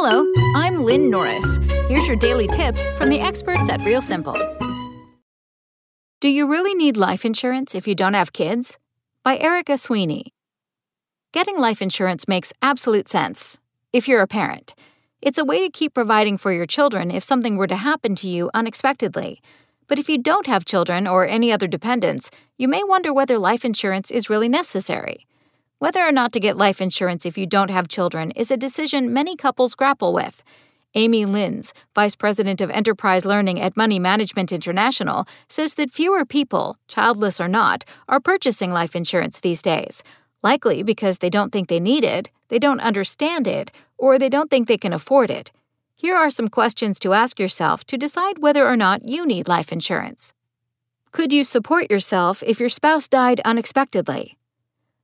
Hello, I'm Lynn Norris. Here's your daily tip from the experts at Real Simple. Do you really need life insurance if you don't have kids? By Erica Sweeney. Getting life insurance makes absolute sense if you're a parent. It's a way to keep providing for your children if something were to happen to you unexpectedly. But if you don't have children or any other dependents, you may wonder whether life insurance is really necessary. Whether or not to get life insurance if you don't have children is a decision many couples grapple with. Amy Linz, Vice President of Enterprise Learning at Money Management International, says that fewer people, childless or not, are purchasing life insurance these days. Likely because they don't think they need it, they don't understand it, or they don't think they can afford it. Here are some questions to ask yourself to decide whether or not you need life insurance. Could you support yourself if your spouse died unexpectedly?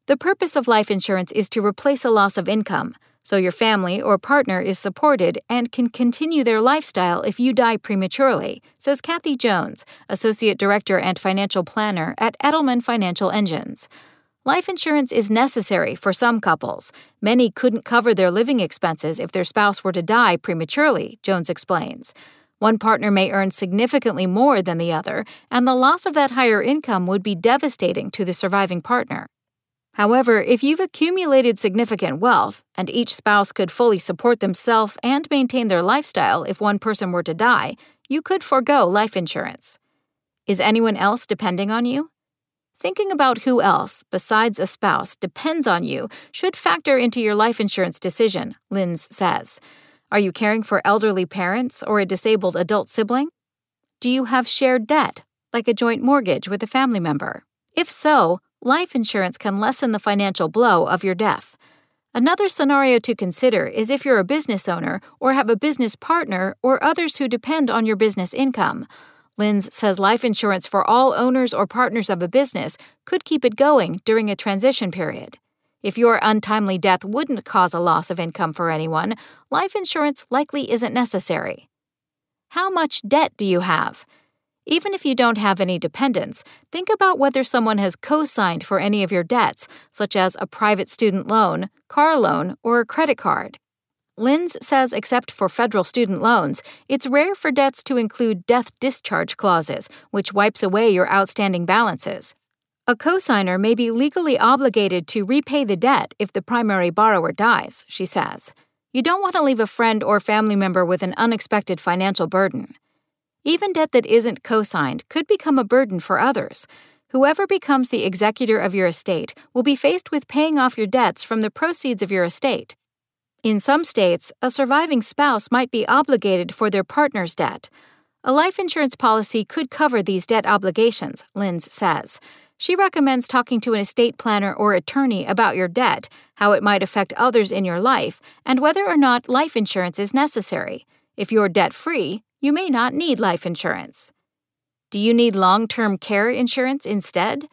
The purpose of life insurance is to replace a loss of income, so your family or partner is supported and can continue their lifestyle if you die prematurely, says Kathy Jones, Associate Director and Financial Planner at Edelman Financial Engines. Life insurance is necessary for some couples. Many couldn't cover their living expenses if their spouse were to die prematurely, Jones explains. One partner may earn significantly more than the other, and the loss of that higher income would be devastating to the surviving partner. However, if you've accumulated significant wealth, and each spouse could fully support themselves and maintain their lifestyle if one person were to die, you could forego life insurance. Is anyone else depending on you? Thinking about who else, besides a spouse, depends on you should factor into your life insurance decision, Linz says. Are you caring for elderly parents or a disabled adult sibling? Do you have shared debt, like a joint mortgage with a family member? If so, life insurance can lessen the financial blow of your death. Another scenario to consider is if you're a business owner or have a business partner or others who depend on your business income. Linz says life insurance for all owners or partners of a business could keep it going during a transition period. If your untimely death wouldn't cause a loss of income for anyone, life insurance likely isn't necessary. How much debt do you have? Even if you don't have any dependents, think about whether someone has co signed for any of your debts, such as a private student loan, car loan, or a credit card. Linz says, except for federal student loans, it's rare for debts to include death discharge clauses, which wipes away your outstanding balances. A cosigner may be legally obligated to repay the debt if the primary borrower dies, she says. You don't want to leave a friend or family member with an unexpected financial burden. Even debt that isn't co-signed could become a burden for others. Whoever becomes the executor of your estate will be faced with paying off your debts from the proceeds of your estate. In some states, a surviving spouse might be obligated for their partner's debt. A life insurance policy could cover these debt obligations, Linz says. She recommends talking to an estate planner or attorney about your debt, how it might affect others in your life, and whether or not life insurance is necessary. If you're debt free, you may not need life insurance. Do you need long term care insurance instead?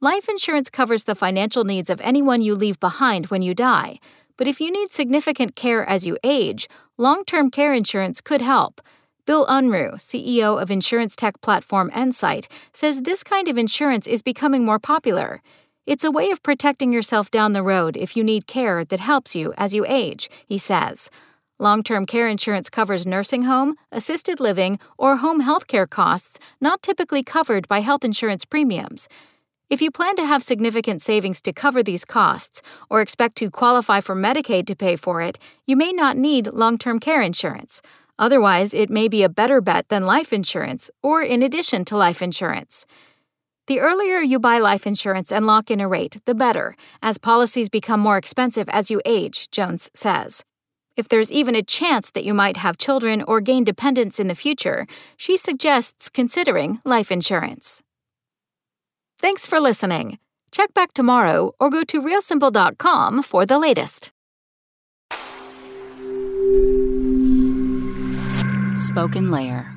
Life insurance covers the financial needs of anyone you leave behind when you die, but if you need significant care as you age, long term care insurance could help. Bill Unruh, CEO of insurance tech platform Ensight, says this kind of insurance is becoming more popular. It's a way of protecting yourself down the road if you need care that helps you as you age, he says. Long term care insurance covers nursing home, assisted living, or home health care costs not typically covered by health insurance premiums. If you plan to have significant savings to cover these costs or expect to qualify for Medicaid to pay for it, you may not need long term care insurance. Otherwise, it may be a better bet than life insurance or in addition to life insurance. The earlier you buy life insurance and lock in a rate, the better, as policies become more expensive as you age, Jones says. If there's even a chance that you might have children or gain dependents in the future, she suggests considering life insurance. Thanks for listening. Check back tomorrow or go to realsimple.com for the latest. SpokenLayer.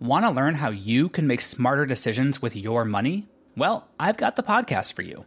Want to learn how you can make smarter decisions with your money? Well, I've got the podcast for you.